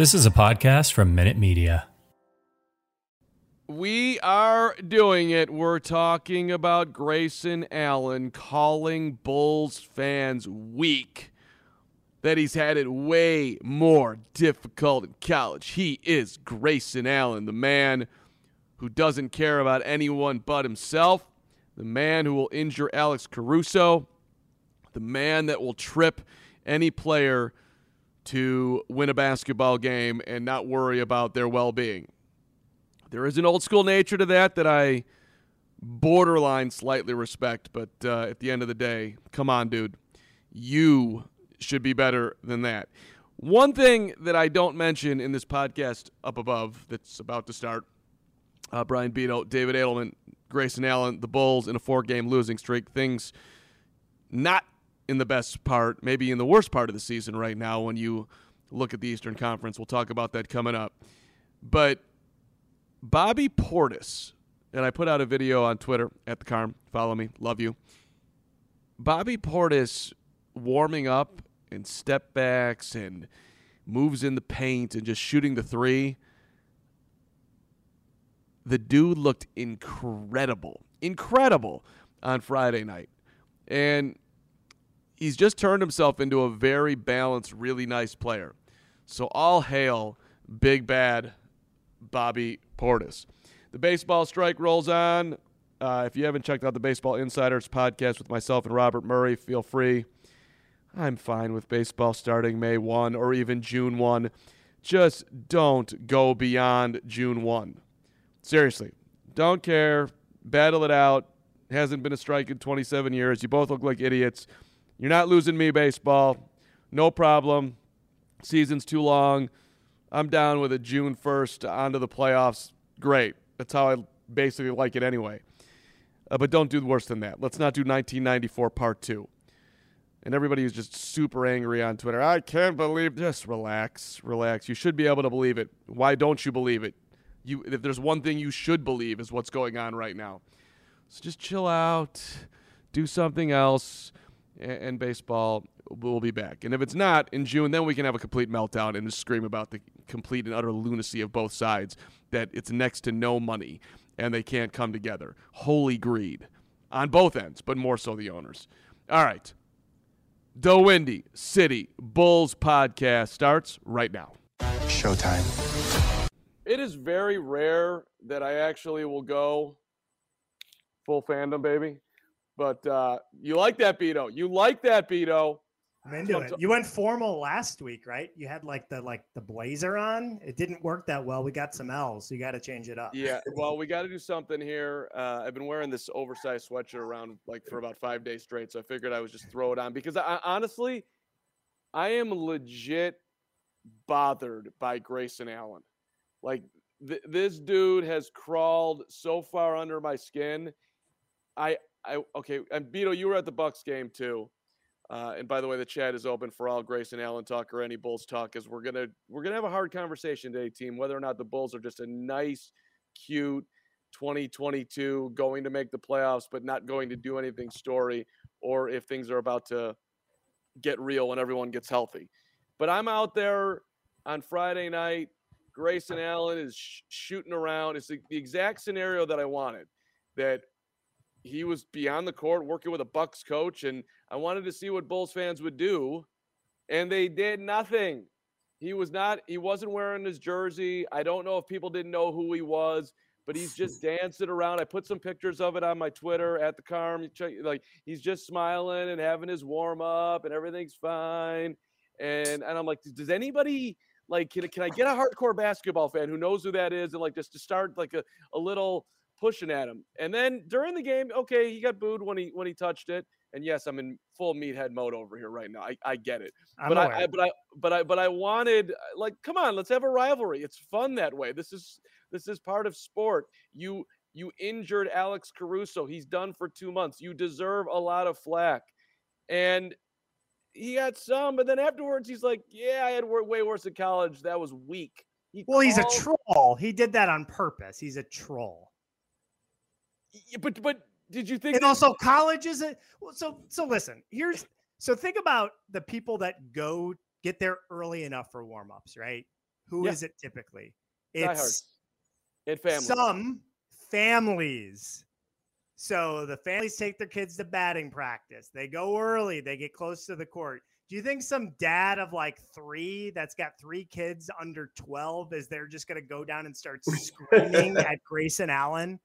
This is a podcast from Minute Media. We are doing it. We're talking about Grayson Allen calling Bulls fans weak. That he's had it way more difficult in college. He is Grayson Allen, the man who doesn't care about anyone but himself, the man who will injure Alex Caruso, the man that will trip any player to win a basketball game and not worry about their well being. There is an old school nature to that that I borderline slightly respect, but uh, at the end of the day, come on, dude. You should be better than that. One thing that I don't mention in this podcast up above that's about to start uh, Brian Beto, David Adelman, Grayson Allen, the Bulls in a four game losing streak. Things not in the best part, maybe in the worst part of the season right now when you look at the Eastern Conference. We'll talk about that coming up. But Bobby Portis, and I put out a video on Twitter at the Carm. Follow me. Love you. Bobby Portis warming up and step backs and moves in the paint and just shooting the three. The dude looked incredible, incredible on Friday night. And he's just turned himself into a very balanced, really nice player. So all hail Big Bad Bobby Portis. The baseball strike rolls on. Uh, if you haven't checked out the Baseball Insiders podcast with myself and Robert Murray, feel free. I'm fine with baseball starting May 1 or even June 1. Just don't go beyond June 1. Seriously, don't care. Battle it out. Hasn't been a strike in 27 years. You both look like idiots. You're not losing me baseball. No problem. Season's too long. I'm down with a June 1st onto the playoffs. Great. That's how I basically like it anyway. Uh, but don't do worse than that. Let's not do 1994 part two. And everybody is just super angry on Twitter. I can't believe. Just relax, relax. You should be able to believe it. Why don't you believe it? You, if there's one thing you should believe, is what's going on right now. So just chill out, do something else, and, and baseball will be back. And if it's not in June, then we can have a complete meltdown and just scream about the complete and utter lunacy of both sides. That it's next to no money and they can't come together. Holy greed on both ends, but more so the owners. All right. The Windy City Bulls podcast starts right now. Showtime. It is very rare that I actually will go full fandom, baby. But uh, you like that, Beto. You like that, Beto. I'm into it. You went formal last week, right? You had like the like the blazer on. It didn't work that well. We got some L's, so you got to change it up. Yeah, well, we got to do something here. Uh, I've been wearing this oversized sweatshirt around like for about five days straight, so I figured I would just throw it on because I, honestly, I am legit bothered by Grayson Allen. Like th- this dude has crawled so far under my skin. I, I okay, and Beto, you were at the Bucks game too. Uh, and by the way, the chat is open for all Grayson Allen talk or any Bulls talk, because we're gonna we're gonna have a hard conversation today, team. Whether or not the Bulls are just a nice, cute 2022 going to make the playoffs, but not going to do anything story, or if things are about to get real when everyone gets healthy. But I'm out there on Friday night. Grayson Allen is sh- shooting around. It's the, the exact scenario that I wanted. That he was beyond the court working with a Bucks coach, and I wanted to see what Bulls fans would do, and they did nothing. He was not. He wasn't wearing his jersey. I don't know if people didn't know who he was, but he's just dancing around. I put some pictures of it on my Twitter at the Carm. Like he's just smiling and having his warm up, and everything's fine. And and I'm like, does anybody like can, can I get a hardcore basketball fan who knows who that is and like just to start like a, a little pushing at him. And then during the game, okay, he got booed when he when he touched it. And yes, I'm in full meathead mode over here right now. I, I get it. I'm but I. I but I but I but I wanted like come on, let's have a rivalry. It's fun that way. This is this is part of sport. You you injured Alex Caruso. He's done for 2 months. You deserve a lot of flack. And he got some, but then afterwards he's like, "Yeah, I had way worse in college. That was weak." He well, he's a troll. He did that on purpose. He's a troll. But but did you think And that- also, college is a well, so. So listen, here's so think about the people that go get there early enough for warm ups, right? Who is Yeah. it typically? It's and family? some families. So the families take their kids to batting practice. They go early. They get close to the court. Do you think some dad of like three that's got three kids under 12 is they're just going to go down and start screaming at Grayson Allen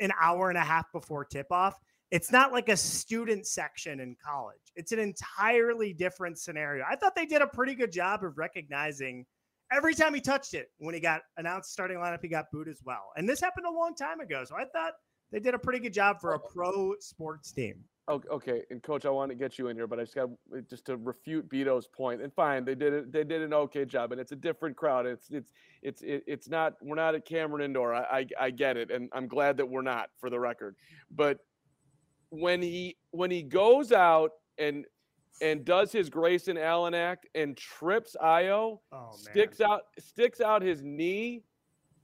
an hour and a half before tip off? It's not like a student section in college. It's an entirely different scenario. I thought they did a pretty good job of recognizing every time he touched it when he got announced starting lineup, he got booed as well. And this happened a long time ago. So I thought they did a pretty good job for a pro sports team. Okay, and coach, I want to get you in here, but I just got uh, just to refute Beto's point. And fine, they did it. They did an okay job, and it's a different crowd. It's it's it's it's not. We're not at Cameron Indoor. I, I I get it, and I'm glad that we're not, for the record. But when he when he goes out and and does his Grayson Allen act and trips Ayo, Oh sticks out sticks out his knee,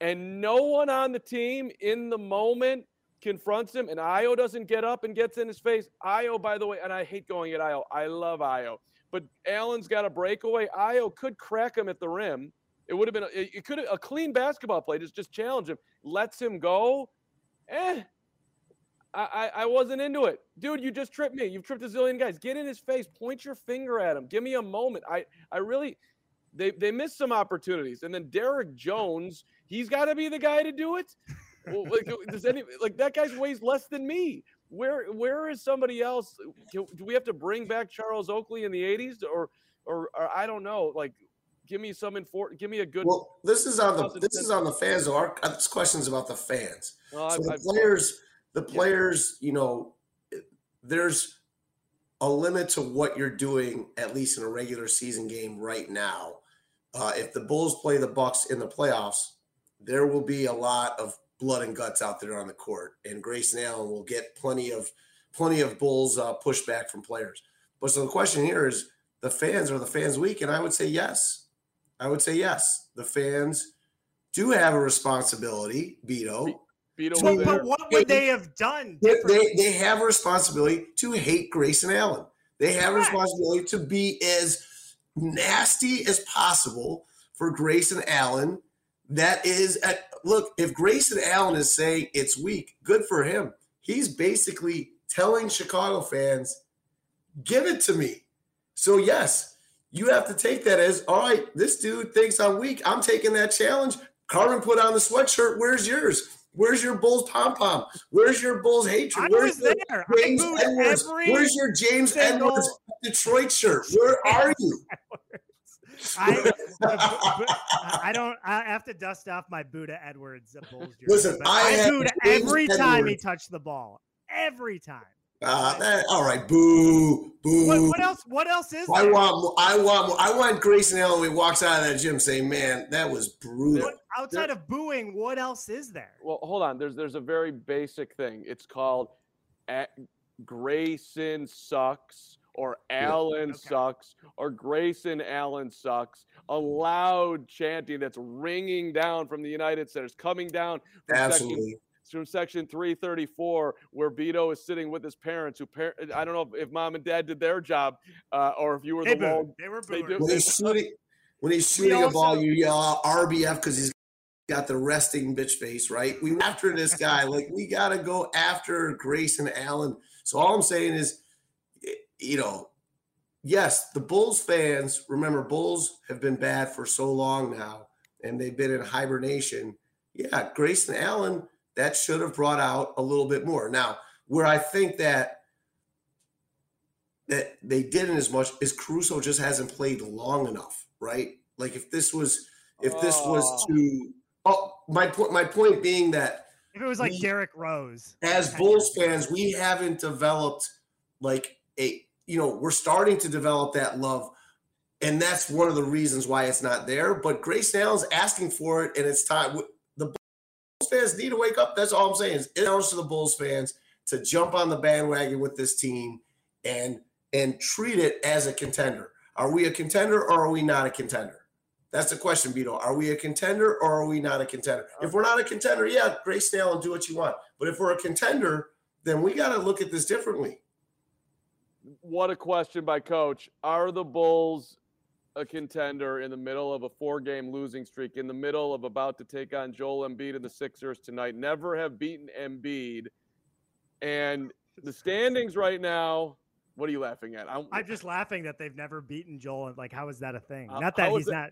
and no one on the team in the moment confronts him, and Ayo doesn't get up and gets in his face. Ayo, by the way, and I hate going at Ayo. I love Ayo, but Allen's got a breakaway. Ayo could crack him at the rim. It would have been a, it could have a clean basketball play. Just just challenge him, lets him go. Eh. I, I wasn't into it, dude. You just tripped me. You've tripped a zillion guys. Get in his face. Point your finger at him. Give me a moment. I I really they they missed some opportunities. And then Derrick Jones, he's got to be the guy to do it. Well, like, does any like that guy's weighs less than me? Where where is somebody else? Can, do we have to bring back Charles Oakley in the '80s, or or, or I don't know? Like, give me some infor- Give me a good. Well, this is on the this is on the fans. Though. Our this question's about the fans. Well, So I've- the I've- players, the players, you know, there's a limit to what you're doing at least in a regular season game right now. Uh, if the Bulls play the Bucks in the playoffs, there will be a lot of blood and guts out there on the court, and Grayson Allen will get plenty of plenty of Bulls uh, pushback from players. But so the question here is, the fans are the fans weak, and I would say yes. I would say yes. The fans do have a responsibility, Beto. Beto was But, there. what would they have done They, they, they have a responsibility to hate Grayson Allen. They have a responsibility to be as nasty as possible for Grayson Allen. That is, at, look, if Grayson Allen is saying it's weak, good for him. He's basically telling Chicago fans, give it to me. So, yes, you have to take that as, all right, this dude thinks I'm weak. I'm taking that challenge. Carman put on the sweatshirt. Where's yours? Where's your Bulls pom pom? Where's your Bulls hatred? Where's your there. James Edwards? Where's your James Edwards Detroit shirt? Where are you? I, I don't. I have to dust off my Buddha Edwards uh, Bulls jersey. Listen, I I, have booed James every time he touched the ball. Every time. Uh, that- all right, boo, boo. What, what else? What else is I there? want, more- I want, more- I want Grayson Allen when he walks out of that gym saying, "Man, that was brutal." What, outside of booing, what else is there? Well, hold on. There's there's a very basic thing. It's called a- Grayson sucks or Allen Okay. sucks or Grayson Allen sucks. A loud chanting that's ringing down from the United Centers, coming down from section, from section 334, where Beto is sitting with his parents. Who par- I don't know if, if mom and dad did their job, uh, or if you were They the lone booed. They were they do. When he's shooting, when he's We shooting a ball, also- you yell RBF because he's got the resting bitch face, right? We after this guy. Like we got to go after Grayson Allen. So all I'm saying is, y- you know, yes, the Bulls fans remember Bulls have been bad for so long now, and they've been in hibernation. Yeah, Grayson Allen that should have brought out a little bit more. Now, where I think that that they didn't as much is Caruso just hasn't played long enough, right? Like if this was if this was Oh. to oh my point my point being that If it was like we- Derrick Rose, as Bulls fans, we haven't developed like a you know we're starting to develop that love and that's one of the reasons why it's not there but grayson allen's asking for it and it's time the bulls fans need to wake up that's all i'm saying is it's to the bulls fans to jump on the bandwagon with this team and and treat it as a contender are we a contender or are we not a contender that's the question, Beto. Are we a contender or are we not a contender? Uh-huh. If we're not a contender, yeah, Grayson Allen do what you want. But if we're a contender, then we got to look at this differently. What a question by coach. Are the Bulls a contender in the middle of a four game losing streak, in the middle of about to take on Joel Embiid and the Sixers tonight? Never have beaten Embiid. And the standings right now, what are you laughing at? I'm, I'm just laughing that they've never beaten Joel. Like, how is that a thing? Not that he's not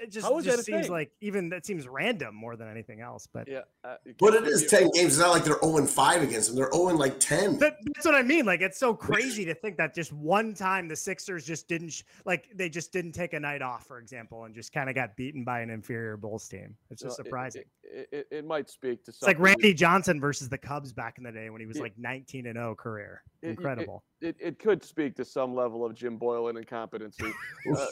it just, just seems like even that seems random more than anything else. But yeah, uh, but it is ten games. It's not like they're zero and five against them. They're zero and like ten. That, that's what I mean. Like it's so crazy to think that just one time the Sixers just didn't sh- like they just didn't take a night off, for example, and just kind of got beaten by an inferior Bulls team. It's just surprising. It, it, it, might speak to something. it's like Randy Johnson versus the Cubs back in the day when he was like nineteen and zero oh career. Incredible. It, it, could speak to some level of Jim Boylen incompetency. uh,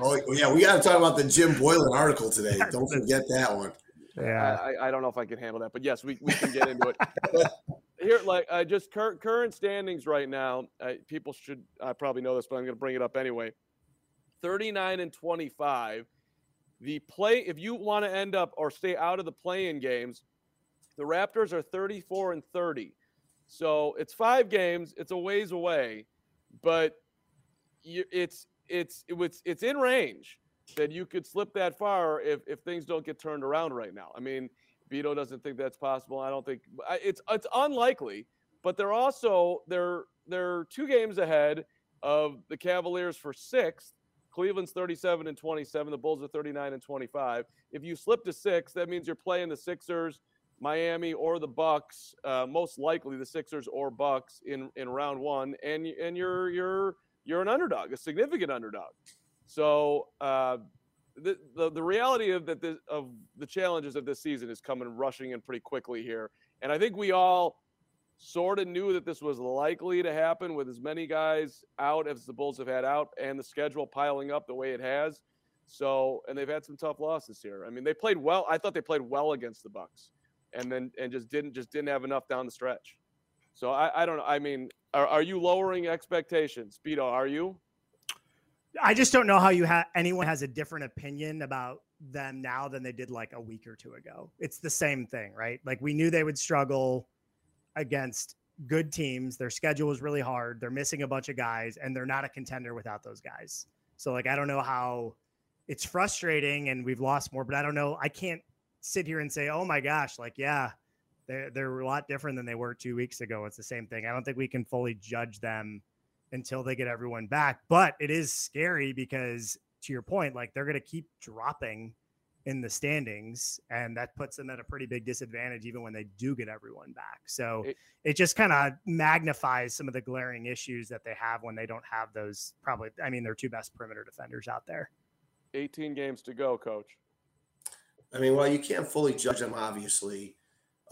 oh yeah, we got to talk about the Jim Boylen article today. Don't forget that one. Yeah, I, I, don't know if I can handle that, but yes, we, we can get into it. Here, like uh, just current current standings right now. Uh, people should uh, probably know this, but I'm going to bring it up anyway. Thirty nine and twenty five. The play, if you want to end up or stay out of the play-in games, the Raptors are 34 and 30. So it's five games. It's a ways away, but you, it's it's it's it's in range that you could slip that far if if things don't get turned around right now. I mean, Beto doesn't think that's possible. I don't think it's it's unlikely, but they're also they're they're two games ahead of the Cavaliers for sixth. Cleveland's 37 and 27. The Bulls are 39 and 25. If you slip to six, that means you're playing the Sixers, Miami or the Bucks, uh, most likely the Sixers or Bucks in in round one, and and you're you're you're an underdog, a significant underdog. So uh, the, the the reality of that of the challenges of this season is coming rushing in pretty quickly here, and I think we all sort of knew that this was likely to happen with as many guys out as the Bulls have had out, and the schedule piling up the way it has. So, and they've had some tough losses here. I mean, they played well. I thought they played well against the Bucks and then and just didn't just didn't have enough down the stretch. So I, I don't know. I mean, are, are you lowering expectations, Beto? Are you? I just don't know how you have anyone has a different opinion about them now than they did like a week or two ago. It's the same thing, right? Like we knew they would struggle against good teams. Their schedule was really hard. They're missing a bunch of guys, and they're not a contender without those guys. So like I don't know how it's frustrating and we've lost more, but I don't know. I can't sit here and say, oh my gosh, like, yeah, they're, they're a lot different than they were two weeks ago. It's the same thing. I don't think we can fully judge them until they get everyone back. But it is scary because, to your point, like they're going to keep dropping in the standings, and that puts them at a pretty big disadvantage even when they do get everyone back. So it, it just kind of magnifies some of the glaring issues that they have when they don't have those. Probably, I mean, their two best perimeter defenders out there. 18 games to go, coach. I mean, while you can't fully judge them, obviously,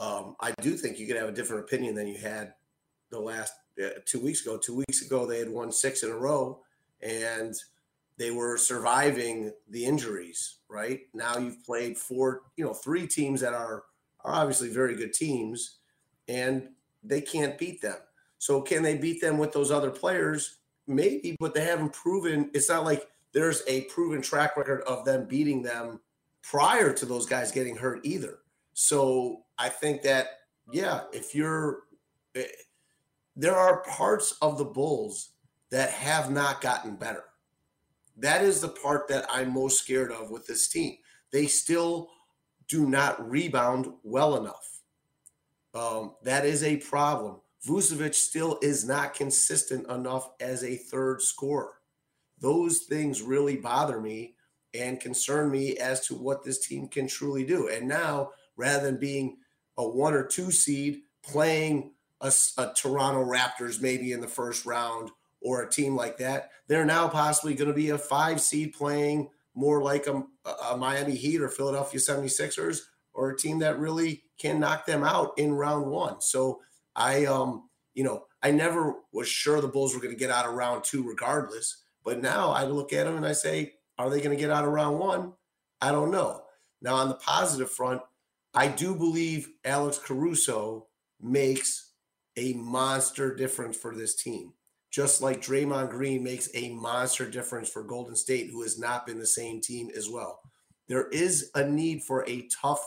um, I do think you could have a different opinion than you had the last two weeks ago. Two weeks ago, they had won six in a row, and they were surviving the injuries. Right now, you've played four, you know, three teams that are are obviously very good teams, and they can't beat them. So, can they beat them with those other players? Maybe, but they haven't proven. It's not like there's a proven track record of them beating them prior to those guys getting hurt either. So I think that, yeah, if you're, eh, there are parts of the Bulls that have not gotten better. That is the part that I'm most scared of with this team. They still do not rebound well enough. Um, that is a problem. Vucevic still is not consistent enough as a third scorer. Those things really bother me and concern me as to what this team can truly do. And now, rather than being a one or two seed playing a, a Toronto Raptors maybe in the first round or a team like that, they're now possibly going to be a five seed playing more like a, a Miami Heat or Philadelphia 76ers or a team that really can knock them out in round one. So I um you know, I never was sure the Bulls were going to get out of round two regardless. But now I look at them and I say, are they going to get out of round one? I don't know. Now, on the positive front, I do believe Alex Caruso makes a monster difference for this team. Just like Draymond Green makes a monster difference for Golden State, who has not been the same team as well. There is a need for a tough,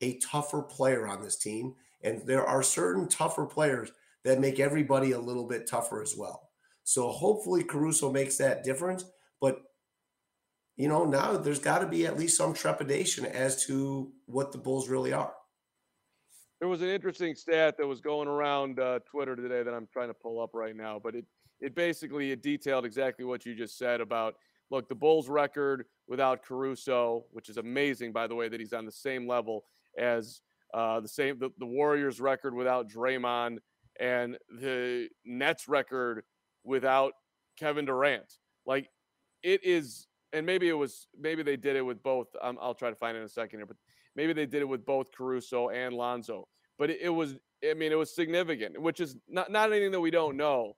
a tougher player on this team. And there are certain tougher players that make everybody a little bit tougher as well. So hopefully Caruso makes that difference. But you know, now there's got to be at least some trepidation as to what the Bulls really are. There was an interesting stat that was going around uh, Twitter today that I'm trying to pull up right now, but it it basically it detailed exactly what you just said about look the Bulls record without Caruso, which is amazing by the way that he's on the same level as uh, the same the, the Warriors record without Draymond and the Nets record without Kevin Durant. Like it is, and maybe it was maybe they did it with both. Um, I'll try to find it in a second here, but maybe they did it with both Caruso and Lonzo. But it, it was, I mean, it was significant, which is not not anything that we don't know.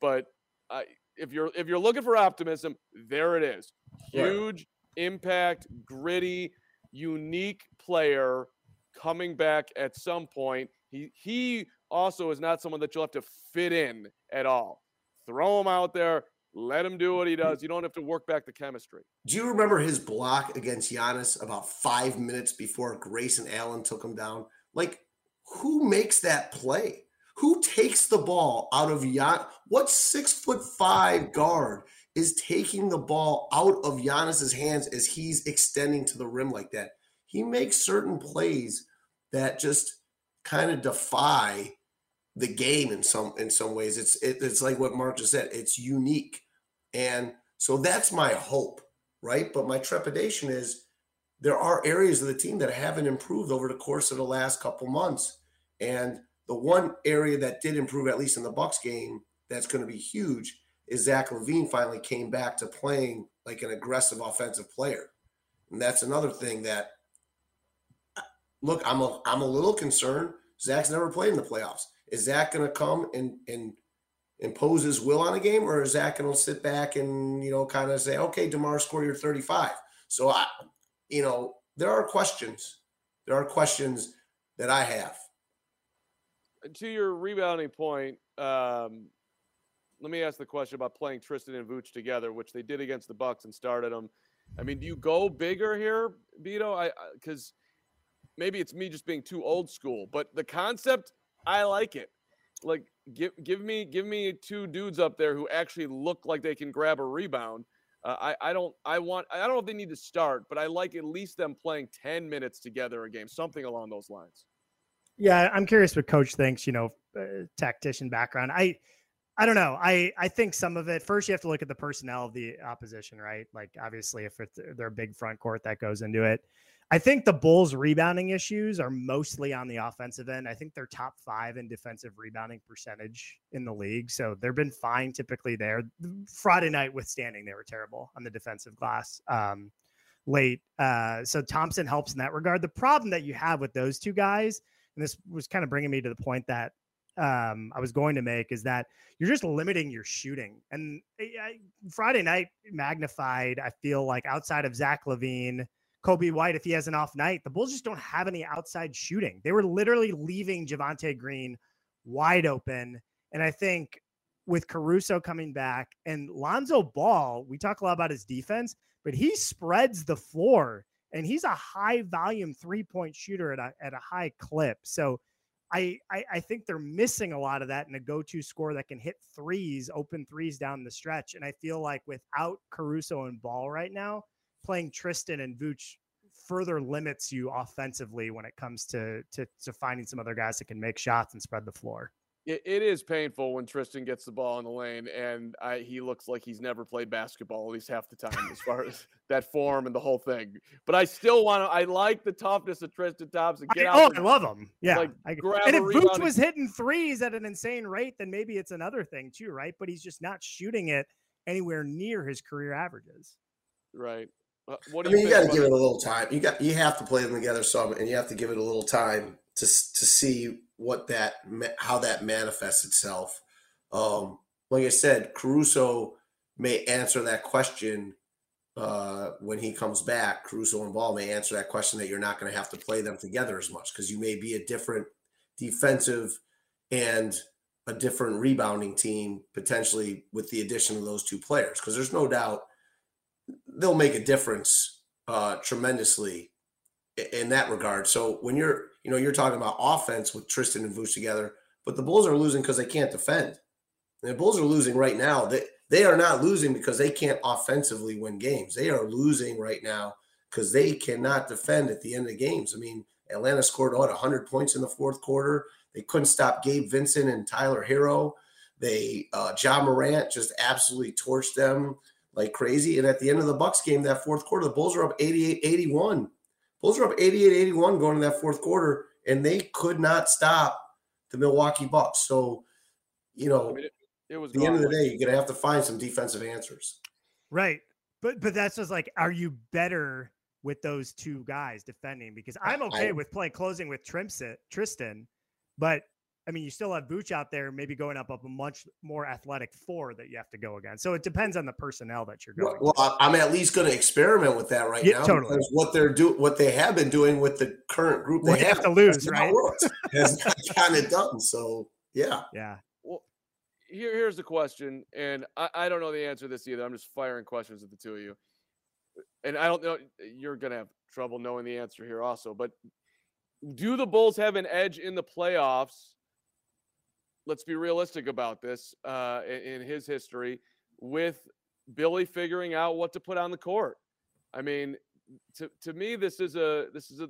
But uh, if you're if you're looking for optimism, there it is. Huge right. impact, gritty, unique player coming back at some point. He he also is not someone that you'll have to fit in at all. Throw him out there, let him do what he does. You don't have to work back the chemistry. Do you remember his block against Giannis about five minutes before Grayson Allen took him down? Like, who makes that play? Who takes the ball out of Gian? What six foot five guard is taking the ball out of Giannis's hands as he's extending to the rim like that? He makes certain plays that just kind of defy the game in some in some ways. It's it, it's like what Mark just said. It's unique, and so that's my hope, right? But my trepidation is there are areas of the team that haven't improved over the course of the last couple months, and the one area that did improve, at least in the Bucks game, that's going to be huge is Zach LaVine finally came back to playing like an aggressive offensive player, and that's another thing that. Uh, look, I'm a I'm a little concerned. Zach's never played in the playoffs is Zach going to come and and impose his will on a game, or is Zach going to sit back and you know kind of say, okay, Demar, score your 35? So I, you know, there are questions. There are questions that I have. To your rebounding point, um, let me ask the question about playing Tristan and Vooch together, which they did against the Bucks and started them. I mean, do you go bigger here, Beto? I because maybe it's me just being too old school, but the concept I like it. Like give give me give me two dudes up there who actually look like they can grab a rebound. Uh, I I don't I want I don't know if they need to start, but I like at least them playing ten minutes together a game, something along those lines. Yeah, I'm curious what coach thinks. You know, uh, tactician background. I I don't know. I I think some of it. First, you have to look at the personnel of the opposition, right? Like obviously, if it's their big front court, that goes into it. I think the Bulls' rebounding issues are mostly on the offensive end. I think they're top five in defensive rebounding percentage in the league. So they've been fine typically there. Friday night withstanding, they were terrible on the defensive glass um, late. Uh, so Thompson helps in that regard. The problem that you have with those two guys, and this was kind of bringing me to the point that um, I was going to make is that you're just limiting your shooting. And I, Friday night magnified, I feel like outside of Zach LaVine, Coby White if he has an off night. The Bulls just don't have any outside shooting. They were literally leaving Javonte Green wide open. And I think with Caruso coming back and Lonzo Ball, we talk a lot about his defense, but he spreads the floor and he's a high volume three point shooter at a, at a high clip. So I, I, I think they're missing a lot of that in a go to score that can hit threes, open threes down the stretch. And I feel like without Caruso and Ball right now, playing Tristan and Vooch further limits you offensively when it comes to, to to finding some other guys that can make shots and spread the floor. It, it is painful when Tristan gets the ball in the lane and I, he looks like he's never played basketball at least half the time as far as that form and the whole thing. But I still want to. I like the toughness of Tristan Thompson. Get I, out oh, I love him. Yeah, like, I, and if Vooch was hitting threes at an insane rate, then maybe it's another thing too, right? But he's just not shooting it anywhere near his career averages. Right. Uh, what do I mean, you, you got to give it a little time. You got you have to play them together some, and you have to give it a little time to to see what that how that manifests itself. Um, like I said, Caruso may answer that question uh, when he comes back. Caruso and Ball may answer that question that you're not going to have to play them together as much because you may be a different defensive and a different rebounding team potentially with the addition of those two players because there's no doubt they'll make a difference uh, tremendously in that regard. So when you're, you know, you're talking about offense with Tristan and Vooch together, but the Bulls are losing because they can't defend. And the Bulls are losing right now. They they are not losing because they can't offensively win games. They are losing right now because they cannot defend at the end of the games. I mean, Atlanta scored what 100 points in the fourth quarter. They couldn't stop Gabe Vincent and Tyler Herro. They uh, Ja Morant just absolutely torched them like crazy. And at the end of the Bucks game, that fourth quarter, the Bulls were up 88-81. Bulls were up 88-81 going to that fourth quarter, and they could not stop the Milwaukee Bucks. So, you know, I mean, it, it, was the end of the day, you're gonna have to find some defensive answers. Right. But but that's just like, are you better with those two guys defending? Because I'm okay I, with playing closing with Tristan, but I mean, you still have Vooch out there, maybe going up up a much more athletic four that you have to go against. So it depends on the personnel that you're going. Well, well I'm at least going to experiment with that right yeah, now. Totally. Because what they're doing, what they have been doing with the current group, they, have, have, to lose, right? Has kind of done. So yeah, yeah. Well, here, here's the question, and I, I don't know the answer to this either. I'm just firing questions at the two of you, and I don't know. You're going to have trouble knowing the answer here, also. But do the Bulls have an edge in the playoffs? Let's be realistic about this uh, in, his history with Billy figuring out what to put on the court. I mean, to, to me, this is a this is a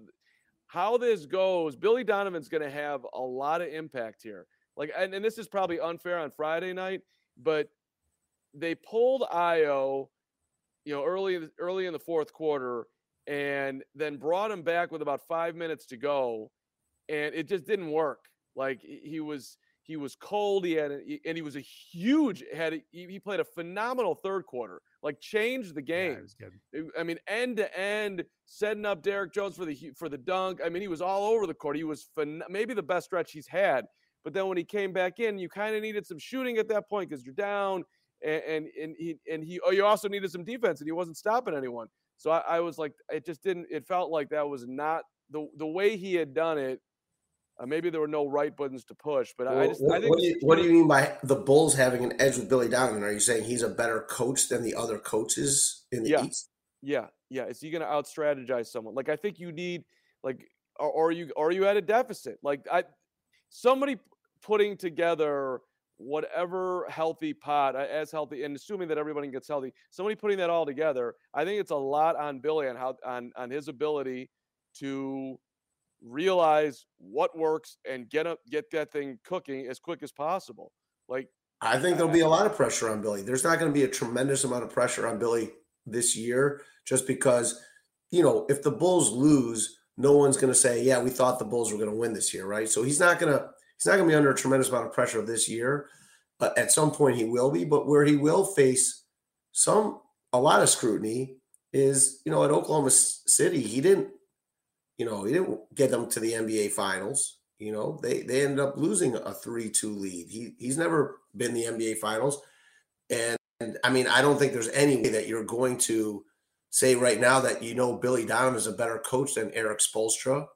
how this goes. Billy Donovan's going to have a lot of impact here. Like, and, and this is probably unfair on Friday night, but they pulled Ayo, you know, early early in the fourth quarter, and then brought him back with about five minutes to go, and it just didn't work. Like he was he was cold. He had, a, and he was a huge. Had a, he played a phenomenal third quarter. Like changed the game. Yeah, I mean, end to end, setting up Derrick Jones for the for the dunk. I mean, he was all over the court. He was phen- maybe the best stretch he's had. But then when he came back in, you kind of needed some shooting at that point because you're down, and and and he and he. Oh, you also needed some defense, and he wasn't stopping anyone. So I, I was like, it just didn't. It felt like that was not the the way he had done it uh, maybe there were no right buttons to push, but well, I just what, I think. What do, you, what do, you, mean by the Bulls having an edge with Billy Donovan? Are you saying he's a better coach than the other coaches in the yeah. East? Yeah, yeah. Is he going to out strategize someone? Like I think you need like, or, are you are you at a deficit? Like I, somebody putting together whatever healthy pot as healthy and assuming that everybody gets healthy somebody putting that all together i think it's a lot on billy on how on on his ability to realize what works and get up get that thing cooking as quick as possible. Like I think there'll be a lot of pressure on Billy. There's not going to be a tremendous amount of pressure on Billy this year just because you know, if the Bulls lose, no one's going to say, "Yeah, we thought the Bulls were going to win this year," right? So he's not going to he's not going to be under a tremendous amount of pressure this year. But at some point he will be, but where he will face some a lot of scrutiny is, you know, at Oklahoma City, he didn't you know, he didn't get them to the NBA finals. You know, they they ended up losing a 3-2 lead. He he's never been the NBA finals. And, and I mean, I don't think there's any way that you're going to say right now that you know Billy Donovan is a better coach than Erik Spoelstra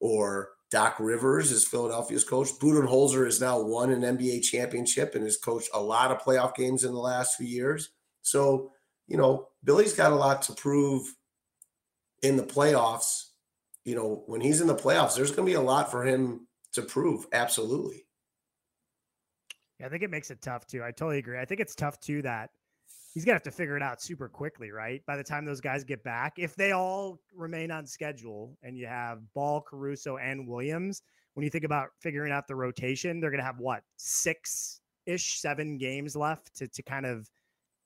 or Doc Rivers is Philadelphia's coach. Budenholzer has now won an NBA championship and has coached a lot of playoff games in the last few years. So, you know, Billy's got a lot to prove in the playoffs you know, when he's in the playoffs, there's going to be a lot for him to prove. Absolutely. Yeah, I think it makes it tough too. I totally agree. I think it's tough too that he's gonna have to figure it out super quickly, right? By the time those guys get back, if they all remain on schedule and you have Ball, Caruso, and Williams, when you think about figuring out the rotation, they're gonna have what six ish, seven games left to to kind of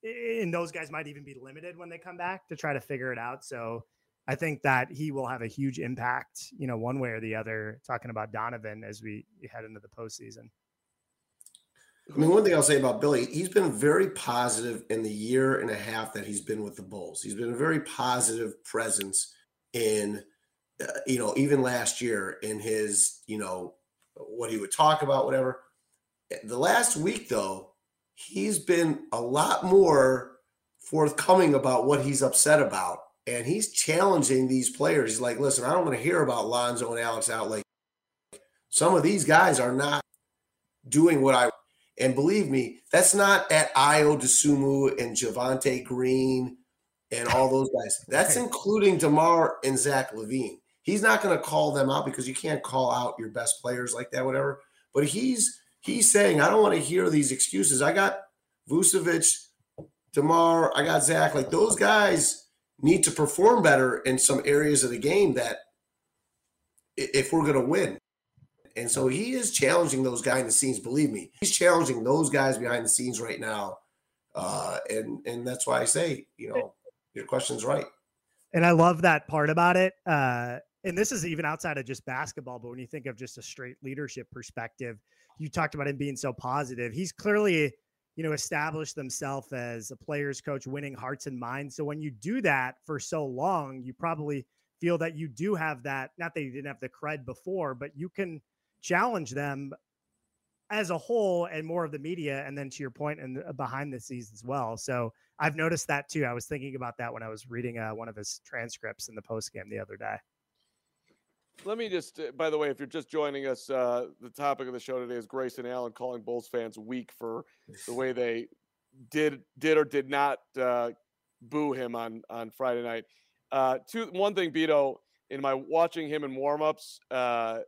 and those guys might even be limited when they come back to try to figure it out. So I think that he will have a huge impact, you know, one way or the other, talking about Donovan as we head into the postseason. I mean, one thing I'll say about Billy, he's been very positive in the year and a half that he's been with the Bulls. He's been a very positive presence in uh, you know, even last year in his, you know, what he would talk about, whatever. The last week, though, he's been a lot more forthcoming about what he's upset about. And he's challenging these players. He's like, listen, I don't want to hear about Lonzo and Alex out. Like, some of these guys are not doing what I and believe me, that's not at Ayo Dosunmu and Javonte Green and all those guys. That's including DeMar and Zach LaVine. He's not going to call them out because you can't call out your best players like that, whatever. But he's he's saying, I don't want to hear these excuses. I got Vucevic, DeMar, I got Zach. Like those guys need to perform better in some areas of the game that if we're going to win. And so he is challenging those guys in the scenes. Believe me, he's challenging those guys behind the scenes right now. Uh, and and that's why I say, you know, your question's right. And I love that part about it. Uh, and this is even outside of just basketball, but when you think of just a straight leadership perspective, you talked about him being so positive. He's clearly, you know, establish themselves as a player's coach, winning hearts and minds. So when you do that for so long, you probably feel that you do have that. Not that you didn't have the cred before, but you can challenge them as a whole and more of the media and then to your point and behind the scenes as well so i've noticed that too i was thinking about that when i was reading uh, one of his transcripts in the post game the other day let me just uh, by the way if you're just joining us uh, the topic of the show today is grayson allen calling bulls fans weak for the way they did did or did not uh, boo him on on friday night uh, two one thing Beto in my watching him in warmups uh,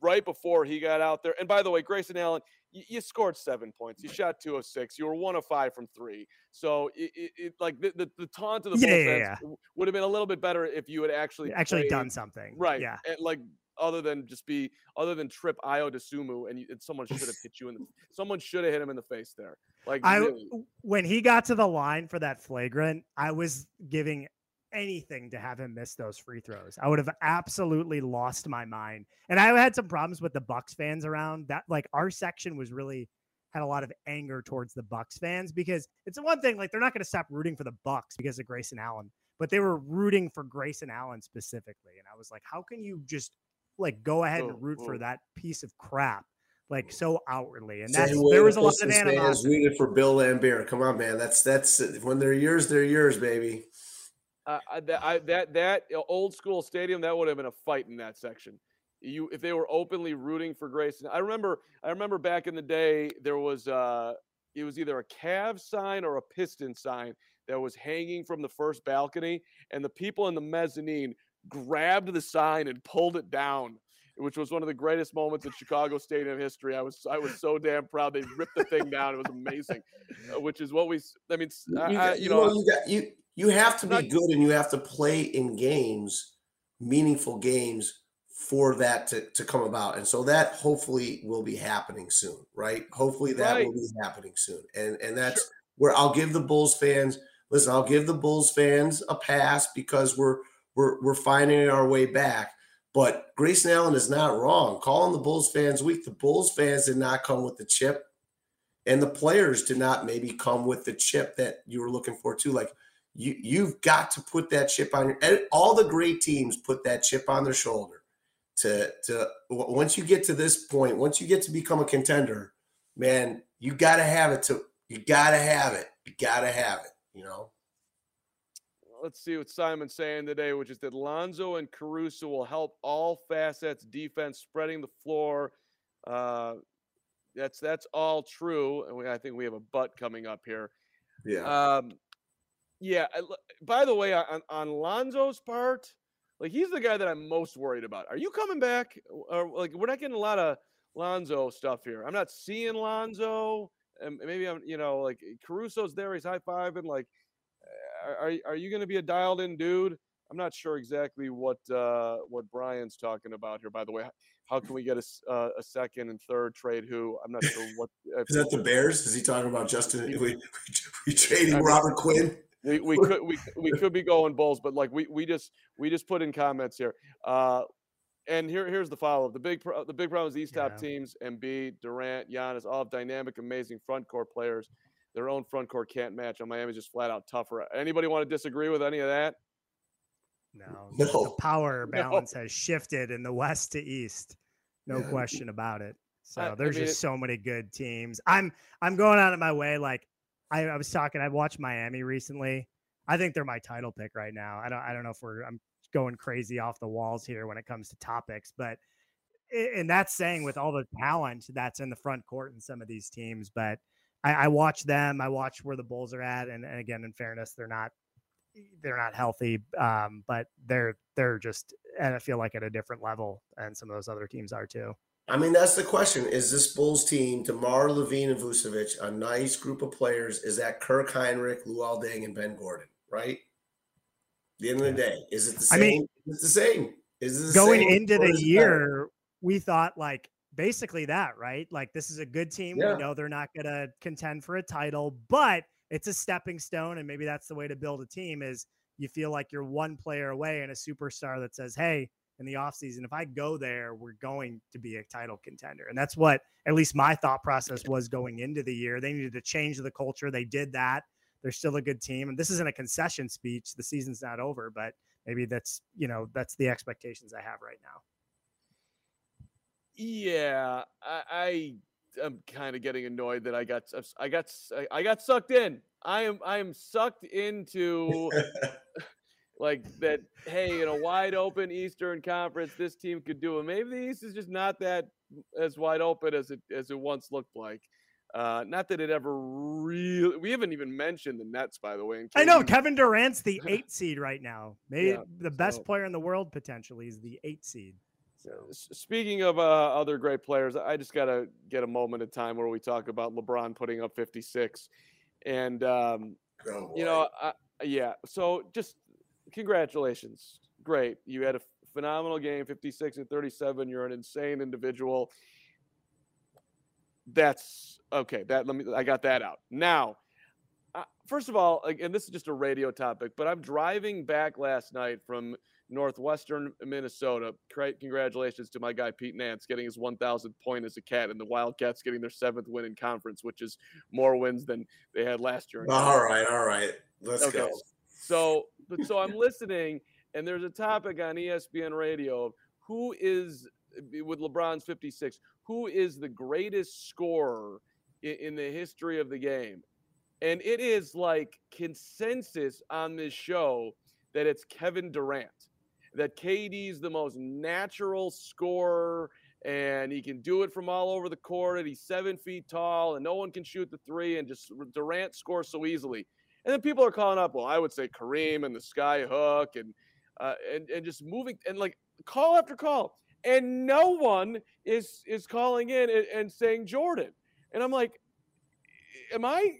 right before he got out there. And by the way, Grayson Allen, you, you scored seven points. You shot two of six. You were one of five from three. So it, it, it like the, the, the taunt of the yeah, yeah, yeah. would have been a little bit better if you had actually actually played, done something. Right. Yeah. And like other than just be other than trip Ayo Sumu and, you, and someone should have hit you in the someone should have hit him in the face there. Like I really. when he got to the line for that flagrant, I was giving anything to have him miss those free throws. I would have absolutely lost my mind. And I had some problems with the Bucks fans around that. Like our section was really had a lot of anger towards the Bucks fans because it's one thing like they're not going to stop rooting for the Bucks because of Grayson Allen, but they were rooting for Grayson Allen specifically. And I was like, how can you just like go ahead and root for that piece of crap? Like so outwardly, and that's there was a lot of animosity. Rooted for Bill Laimbeer. Come on, man. That's that's when they're yours, they're yours, baby. Uh, that, I, that that old school stadium that would have been a fight in that section. You if they were openly rooting for Grayson. I remember I remember back in the day there was uh it was either a Cavs sign or a Piston sign that was hanging from the first balcony, and the people in the mezzanine grabbed the sign and pulled it down which was one of the greatest moments in Chicago Stadium history. I was I was so damn proud they ripped the thing down. It was amazing, uh, which is what we. I mean, you, I, you, you know, you, got, you you have to be good and you have to play in games, meaningful games for that to, to come about. And so that hopefully will be happening soon, right? Hopefully that right. will be happening soon. And and that's sure. where I'll give the Bulls fans listen, I'll give the Bulls fans a pass because we're we're we're finding our way back. But Grayson Allen is not wrong. Calling the Bulls fans weak. The Bulls fans did not come with the chip. And the players did not maybe come with the chip that you were looking for too. Like you you've got to put that chip on your all the great teams put that chip on their shoulder to to once you get to this point once you get to become a contender man you got to have it to you got to have it you got to have it you know let's see what Simon's saying today which is that Lonzo and Caruso will help all facets defense spreading the floor uh that's that's all true and we, I think we have a butt coming up here yeah um yeah. By the way, on, on Lonzo's part, like he's the guy that I'm most worried about. Are you coming back? Or like we're not getting a lot of Lonzo stuff here. I'm not seeing Lonzo. And maybe I'm, you know, like Caruso's there. He's high fiving. Like, are are you going to be a dialed in dude? I'm not sure exactly what uh, what Brian's talking about here. By the way, how can we get a, uh, a second and third trade? Who I'm not sure what. Is that the Bears? Is he talking about Justin? We, we, we trading Robert Quinn? we, we could we, we could be going Bulls, but like we we just we just put in comments here. Uh, and here here's the follow up. The big pro, the big problem is these top yeah. teams: B Durant, Giannis, all dynamic, amazing front court players. Their own front court can't match. And Miami's just flat out tougher. Anybody want to disagree with any of that? No, No. the power balance has shifted in the west to east. No Yeah. question about it. So I- I there's mean, just it- so many good teams. I'm I'm going out of my way. Like I, I was talking, I watched Miami recently. I think they're my title pick right now. I don't I don't know if we're I'm going crazy off the walls here when it comes to topics, but and that's saying with all the talent that's in the front court in some of these teams. But I, I watch them. I watch where the Bulls are at, and, and again, in fairness, they're not they're not healthy, um, but they're they're just and I feel like at a different level, and some of those other teams are too. I mean, that's the question. Is this Bulls team, DeMar LaVine and Vucevic, a nice group of players? Is that Kirk Hinrich, Luol Deng, and Ben Gordon, right? At the end of the day, is it the same? I mean- it's the same. Is it the Going into the it better? year, we thought like basically that, right? Like this is a good team. Yeah. We know they're not going to contend for a title, but it's a stepping stone, and maybe that's the way to build a team. Is you feel like you're one player away and a superstar that says, "Hey." In the offseason, if I go there, we're going to be a title contender. And that's what at least my thought process was going into the year. They needed to change the culture. They did that. They're still a good team. And this isn't a concession speech. The season's not over, but maybe that's, you know, that's the expectations I have right now. Yeah, I, I am kind of getting annoyed that I got I got I- I got sucked in. I am I am sucked into like that. Hey, in a wide open Eastern Conference, this team could do it. Maybe the East is just not that as wide open as it as it once looked like. Uh, not that it ever really. We haven't even mentioned the Nets, by the way. in I know Kevin Durant's the eight seed right now. Maybe Yeah, the best so- player in the world potentially is the eight seed. Speaking of uh, other great players, I just got to get a moment of time where we talk about LeBron putting up 56. And, um, Oh, you know, I, yeah. So just congratulations. Great. You had a phenomenal game, 56 and 37. You're an insane individual. That's okay. That let me, I got that out. Now, uh, first of all, and this is just a radio topic, but I'm driving back last night from northwestern Minnesota. Great congratulations to my guy Pete Nance getting his 1,000th point as a cat, and the Wildcats getting their seventh win in conference, which is more wins than they had last year. all right, all right. Let's Okay. go. So, but so I'm listening, and there's a topic on ESPN Radio who is with LeBron's 56, who is the greatest scorer in, in the history of the game, and it is like consensus on this show that it's Kevin Durant, that KD's the most natural scorer. And he can do it from all over the court. And he's seven feet tall, and no one can shoot the three. And just Durant scores so easily. And then people are calling up, well, I would say Kareem and the sky hook and uh, and and just moving and like call after call. And no one is is calling in and, and saying Jordan. And I'm like, am I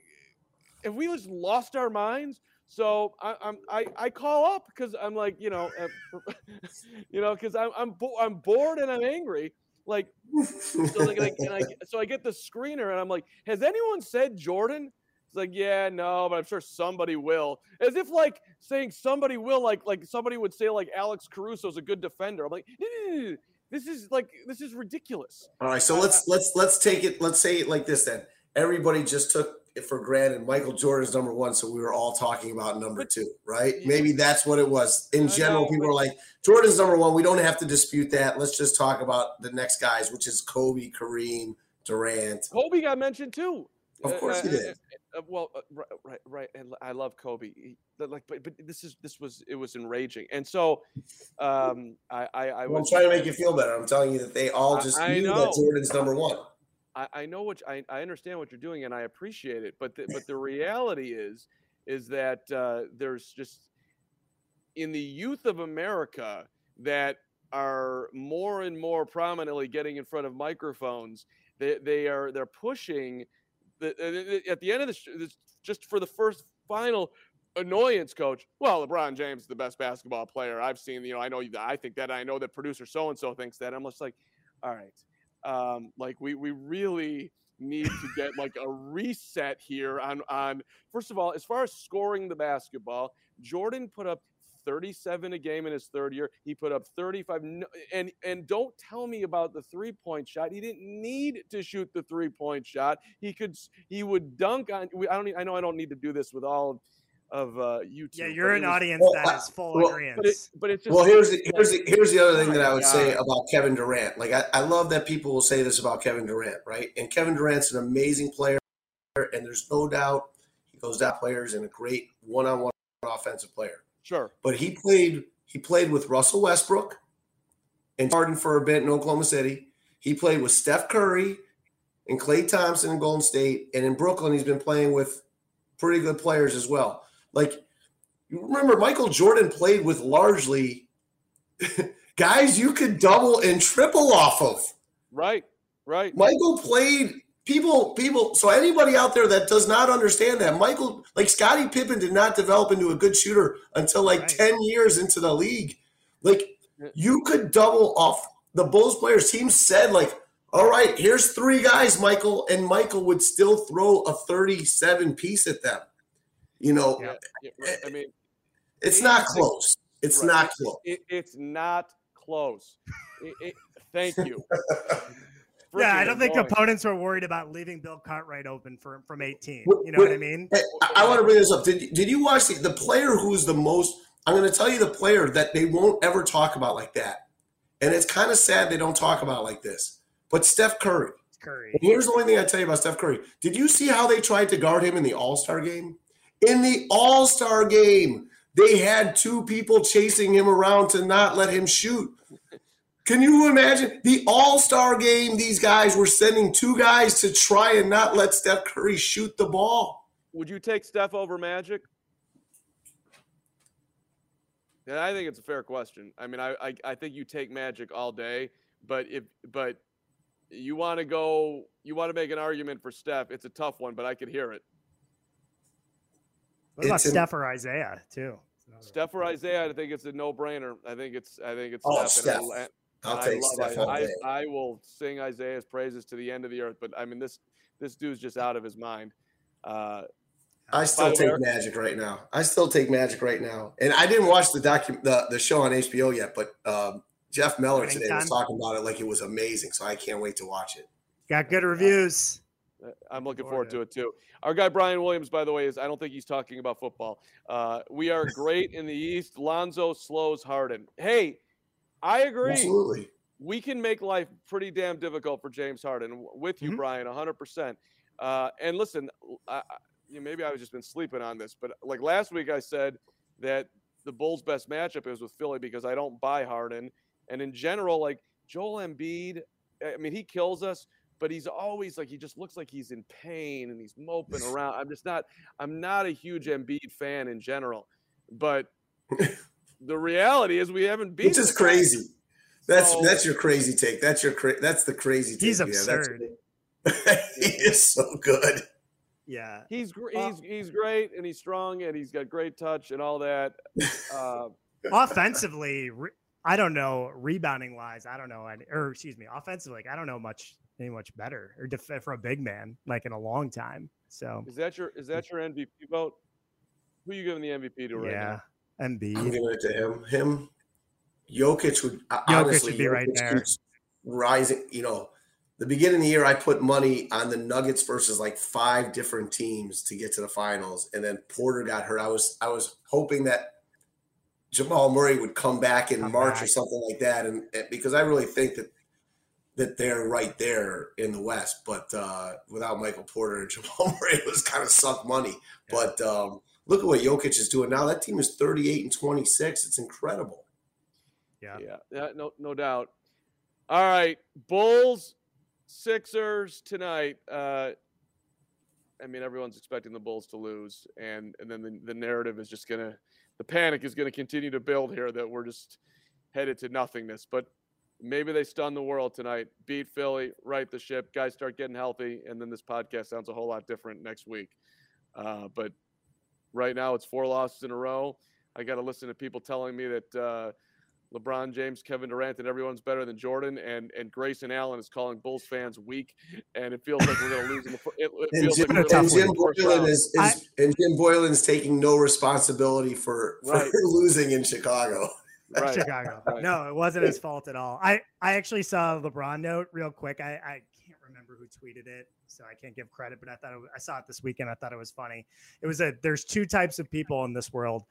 have we just lost our minds? So I, I'm I, I call up because I'm like you know uh, you know because I'm I'm bo- I'm bored and I'm angry like so like, like and I, so I get the screener and I'm like, has anyone said Jordan? It's like, yeah, no, but I'm sure somebody will. As if like saying somebody will, like like somebody would say like Alex Caruso's a good defender. I'm like, "Eh, this is like this is ridiculous. All right, so let's let's let's take it. Let's say it like this then. Everybody just took for granted. Michael Jordan's number one, so we were all talking about number two, right? Maybe that's what it was. In general, people are like, Jordan's number one. We don't have to dispute that. Let's just talk about the next guys, which is Kobe, Kareem, Durant. Kobe got mentioned too. Of Uh, course he uh, did. uh, uh, well, uh, right, right, right, and I love Kobe. He- like, but, but this is this was it was enraging, and so um, I I, I Well, I'm trying to make you feel better. I'm telling you that they all just I knew that Jordan's number one. I, I know what I, I understand what you're doing and I appreciate it, but the, but the reality is is that uh, there's just in the youth of America that are more and more prominently getting in front of microphones. They, they are they're pushing the, uh, at the end of the this, just for the first final annoyance coach. Well, LeBron James is the best basketball player I've seen. You know, I know I think that. I know that producer so and so thinks that. I'm just like, all right um, like we we really need to get like a reset here on on first of all as far as scoring the basketball jordan put up 37 a game in his third year. He put up 35 and and don't tell me about the three point shot. He didn't need to shoot the three point shot. He could he would dunk on i don't i know i don't need to do this with all of uh, YouTube. Yeah, you're it an was- audience Well, that I- is full well, agreement. But, it, but it's just Well, here's the, here's the, here's the other thing Oh that I would say about Kevin Durant. Like I, I love that people will say this about Kevin Durant, right? And Kevin Durant's an amazing player, and there's no doubt he goes down players and a great one-on-one offensive player. sure. But he played he played with Russell Westbrook and Harden for a bit in Oklahoma City. He played with Steph Curry and Klay Thompson in Golden State, and in Brooklyn he's been playing with pretty good players as well. Like you remember, Michael Jordan played with largely guys you could double and triple off of. Right. Right. Michael played people people so anybody out there that does not understand that Michael like Scottie Pippen did not develop into a good shooter until like Right. 10 years into the league. Like you could double off the Bulls players team said like all right, here's three guys, Michael, and Michael would still throw a 37 piece at them. You know, Yeah, yeah. Eh, I mean, eh, it's not close. It's Right. not close. it, it's not close. It, it, thank you. yeah, I don't think annoying. opponents were worried about leaving Bill Cartwright open for from 18. You know what I mean? Hey, I, want to bring this up. Did, did you watch the, the player who's the most? I'm going to tell you the player that they won't ever talk about like that. And it's kind of sad they don't talk about like this. But Steph Curry. Curry. And here's the only thing I tell you about Steph Curry. Did you see how they tried to guard him in the All Star game? In the All Star game, they had two people chasing him around to not let him shoot. Can you imagine the All Star game? These guys were sending two guys to try and not let Steph Curry shoot the ball. Would you take Steph over Magic? Yeah, I think it's a fair question. I mean, I, I I think you take Magic all day, but if but you want to go, you want to make an argument for Steph. It's a tough one, but I could hear it. What about It's an- Steph or Isaiah too? Steph or Isaiah, I think it's a no-brainer. I think it's I think it's Oh, Steph. and I- Steph. and I'll I take love Steph Isaiah. I. I will sing Isaiah's praises to the end of the earth. But I mean, this this dude's just out of his mind. Uh, I still take where- Magic right now. I still take Magic right now. And I didn't watch the docu- the, the show on HBO yet, but um, Jeff Miller Winning today was talking about it like it was amazing. So I can't wait to watch it. Got good reviews. I'm looking forward forward to it too. Our guy Brian Williams, by the way, is I don't think he's talking about football. Uh, we are great in the East. Lonzo slows Harden. Hey, I agree. Absolutely. We can make life pretty damn difficult for James Harden. With you, Mhm. Brian, 100%. Uh, and listen, I, I, maybe I was just been sleeping on this, but like last week I said that the Bulls' best matchup is with Philly because I don't buy Harden. And in general, like Joel Embiid, I mean, he kills us, but he's always like he just looks like he's in pain and he's moping around. I'm just not. I'm not a huge Embiid fan in general, but the reality is we haven't beat. Which is the crazy. That's So- that's your crazy take. That's your cra- that's the crazy take. He's yeah, that's- absurd. he is so good. Yeah. He's gr- he's he's great and he's strong and he's got great touch and all that. Uh, Offensively, re- I don't know. Rebounding wise, I don't know. any- Or excuse me, offensively, like, I don't know much any much better or def- for a big man like in a long time. So is that your is that your MVP vote? Who are you giving the MVP to right yeah, now? I'm giving it to him. Him, Jokic would uh, Jokic honestly would be right there. rising. You know, the beginning of the year, I put money on the Nuggets versus like five different teams to get to the finals, and then Porter got hurt. I was I was hoping that Jamal Murray would come back in Come March or something like that, and, and because I really think that that they're right there in the West, but uh, without Michael Porter and Jamal Murray, it was kind of sunk money. But um, look at what Jokic is doing now. That team is 38 and 26. It's incredible. Yeah. Yeah, yeah, no, no doubt. All right, Bulls, Sixers tonight. Uh, I mean, everyone's expecting the Bulls to lose, and and then the, the narrative is just gonna, the panic is gonna continue to build here that we're just headed to nothingness. But maybe they stun the world tonight, beat Philly, right the ship, guys start getting healthy, and then this podcast sounds a whole lot different next week. Uh, but right now, it's four losses in a row. I got to listen to people telling me that. Uh, LeBron James, Kevin Durant, and everyone's better than Jordan. And and Grayson Allen is calling Bulls fans weak, and it feels like we're going to lose in the. It, it And feels Jim, like and gonna lose in Jim Boylan round. is, is and Jim Boylan's taking no responsibility for, for Right. losing in Chicago. right. Chicago. Right. No, it wasn't his fault at all. I I actually saw a LeBron note real quick. I I can't remember who tweeted it, so I can't give credit, but I thought it, I saw it this weekend. I thought it was funny. It was a there's two types of people in this world.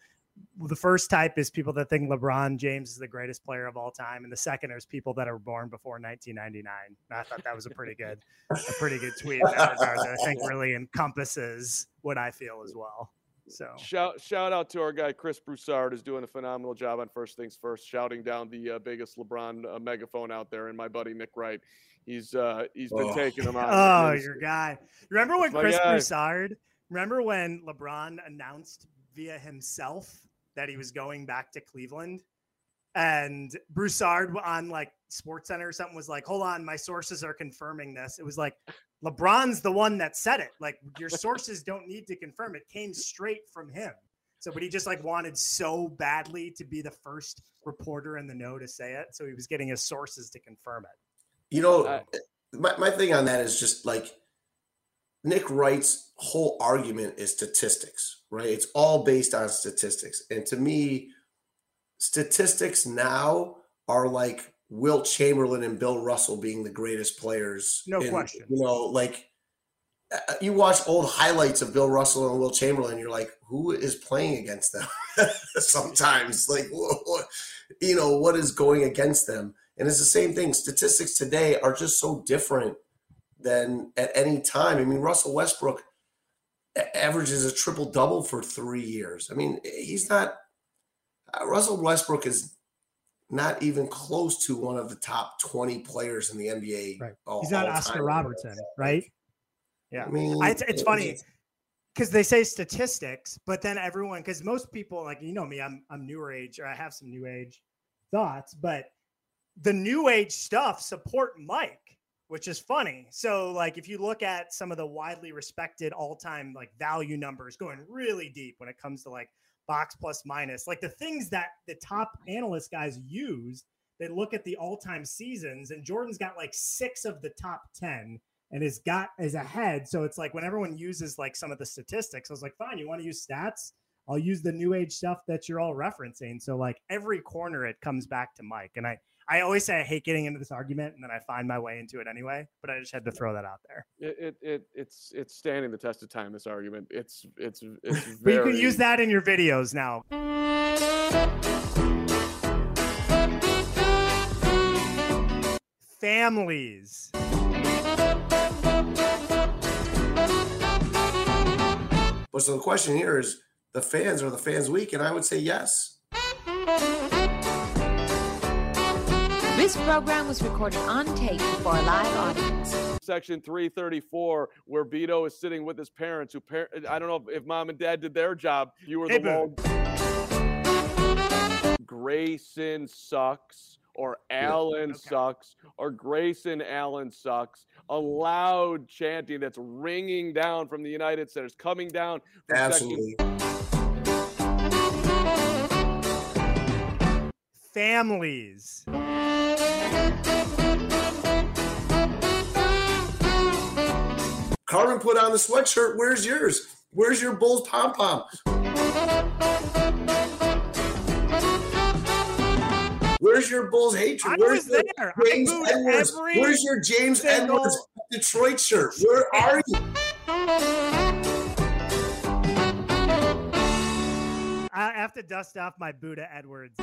The first type is people that think LeBron James is the greatest player of all time, and the second is people that are born before 1999. And I thought that was a pretty good, a pretty good tweet that regard. That I think really encompasses what I feel as well. So Shout shout out to our guy Chris Broussard is doing a phenomenal job on First Things First, shouting down the uh, biggest LeBron uh, megaphone out there, and my buddy Nick Wright. He's uh, he's been Oh. taking him on. Oh, and your guy. Remember when Chris guy. Broussard? Remember when LeBron announced via himself that he was going back to Cleveland? And Broussard on like SportsCenter or something was like, "Hold on, my sources are confirming this." It was like LeBron's the one that said it. Like your sources don't need to confirm it. Came straight from him. So, but he just like wanted so badly to be the first reporter in the know to say it. So he was getting his sources to confirm it. You know, I- my, my thing on that is just like Nick Wright's whole argument is statistics, right? It's all based on statistics. And to me, statistics now are like Wilt Chamberlain and Bill Russell being the greatest players. No in- question. You know, like uh, you watch old highlights of Bill Russell and Wilt Chamberlain, you're like, who is playing against them? Sometimes, like, you know, what is going against them? And it's the same thing. Statistics today are just so different than at any time. I mean, Russell Westbrook averages a triple double for three years. I mean, he's not, uh, Russell Westbrook is not even close to one of the top 20 players in the NBA. Right. all- He's not all Oscar time. Robertson, right? Yeah. I mean, I, it's, it's funny because they say statistics, but then everyone, because most people, like you know me, I'm I'm newer age, or I have some new age thoughts, but the new age stuff support Mike, which is funny. So like if you look at some of the widely respected all time like value numbers going really deep when it comes to like box plus minus, like the things that the top mm-hmm. analyst guys use. They look at the all-time seasons, and Jordan's got like six of the top ten and is got is ahead. So it's like when everyone uses like some of the statistics, I was like, fine, you want to use stats? I'll use the new age stuff that you're all referencing. So like every corner it comes back to Mike. And I I always say I hate getting into this argument and then I find my way into it anyway. But I just had to throw that out there. It, it, it it's it's standing the test of time. This argument. It's it's it's But very. you can use that in your videos now. Families. But so the question here is the fans are the fans weak, and I would say yes. This program was recorded on tape for a live audience. section 334 where Beto is sitting with his parents who par- I don't know if, if mom and dad did their job. You were Hey, the lone Grayson sucks or Allen Okay. sucks or Grayson Allen sucks. A loud chanting that's ringing down from the United Centers, coming down from section Absolutely. Families. Carman put on the sweatshirt. Where's yours? Where's your Bulls pom pom? Where's your Bulls hatred? I Where's was your there. I James Edwards? Where's your James single- Edwards Detroit shirt? Where are you? I have to dust off my Buddha Edwards.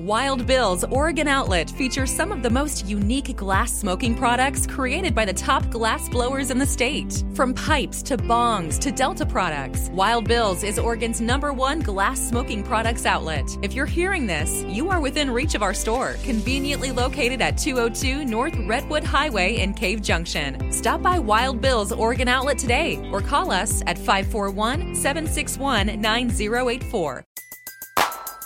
Wild Bill's Oregon outlet features some of the most unique glass smoking products created by the top glass blowers in the state. From pipes to bongs to Delta products, Wild Bill's is Oregon's number one glass smoking products outlet. If you're hearing this, you are within reach of our store, conveniently located at 202 North Redwood Highway in Cave Junction. Stop by Wild Bill's Oregon outlet today or call us at 541 761 9084.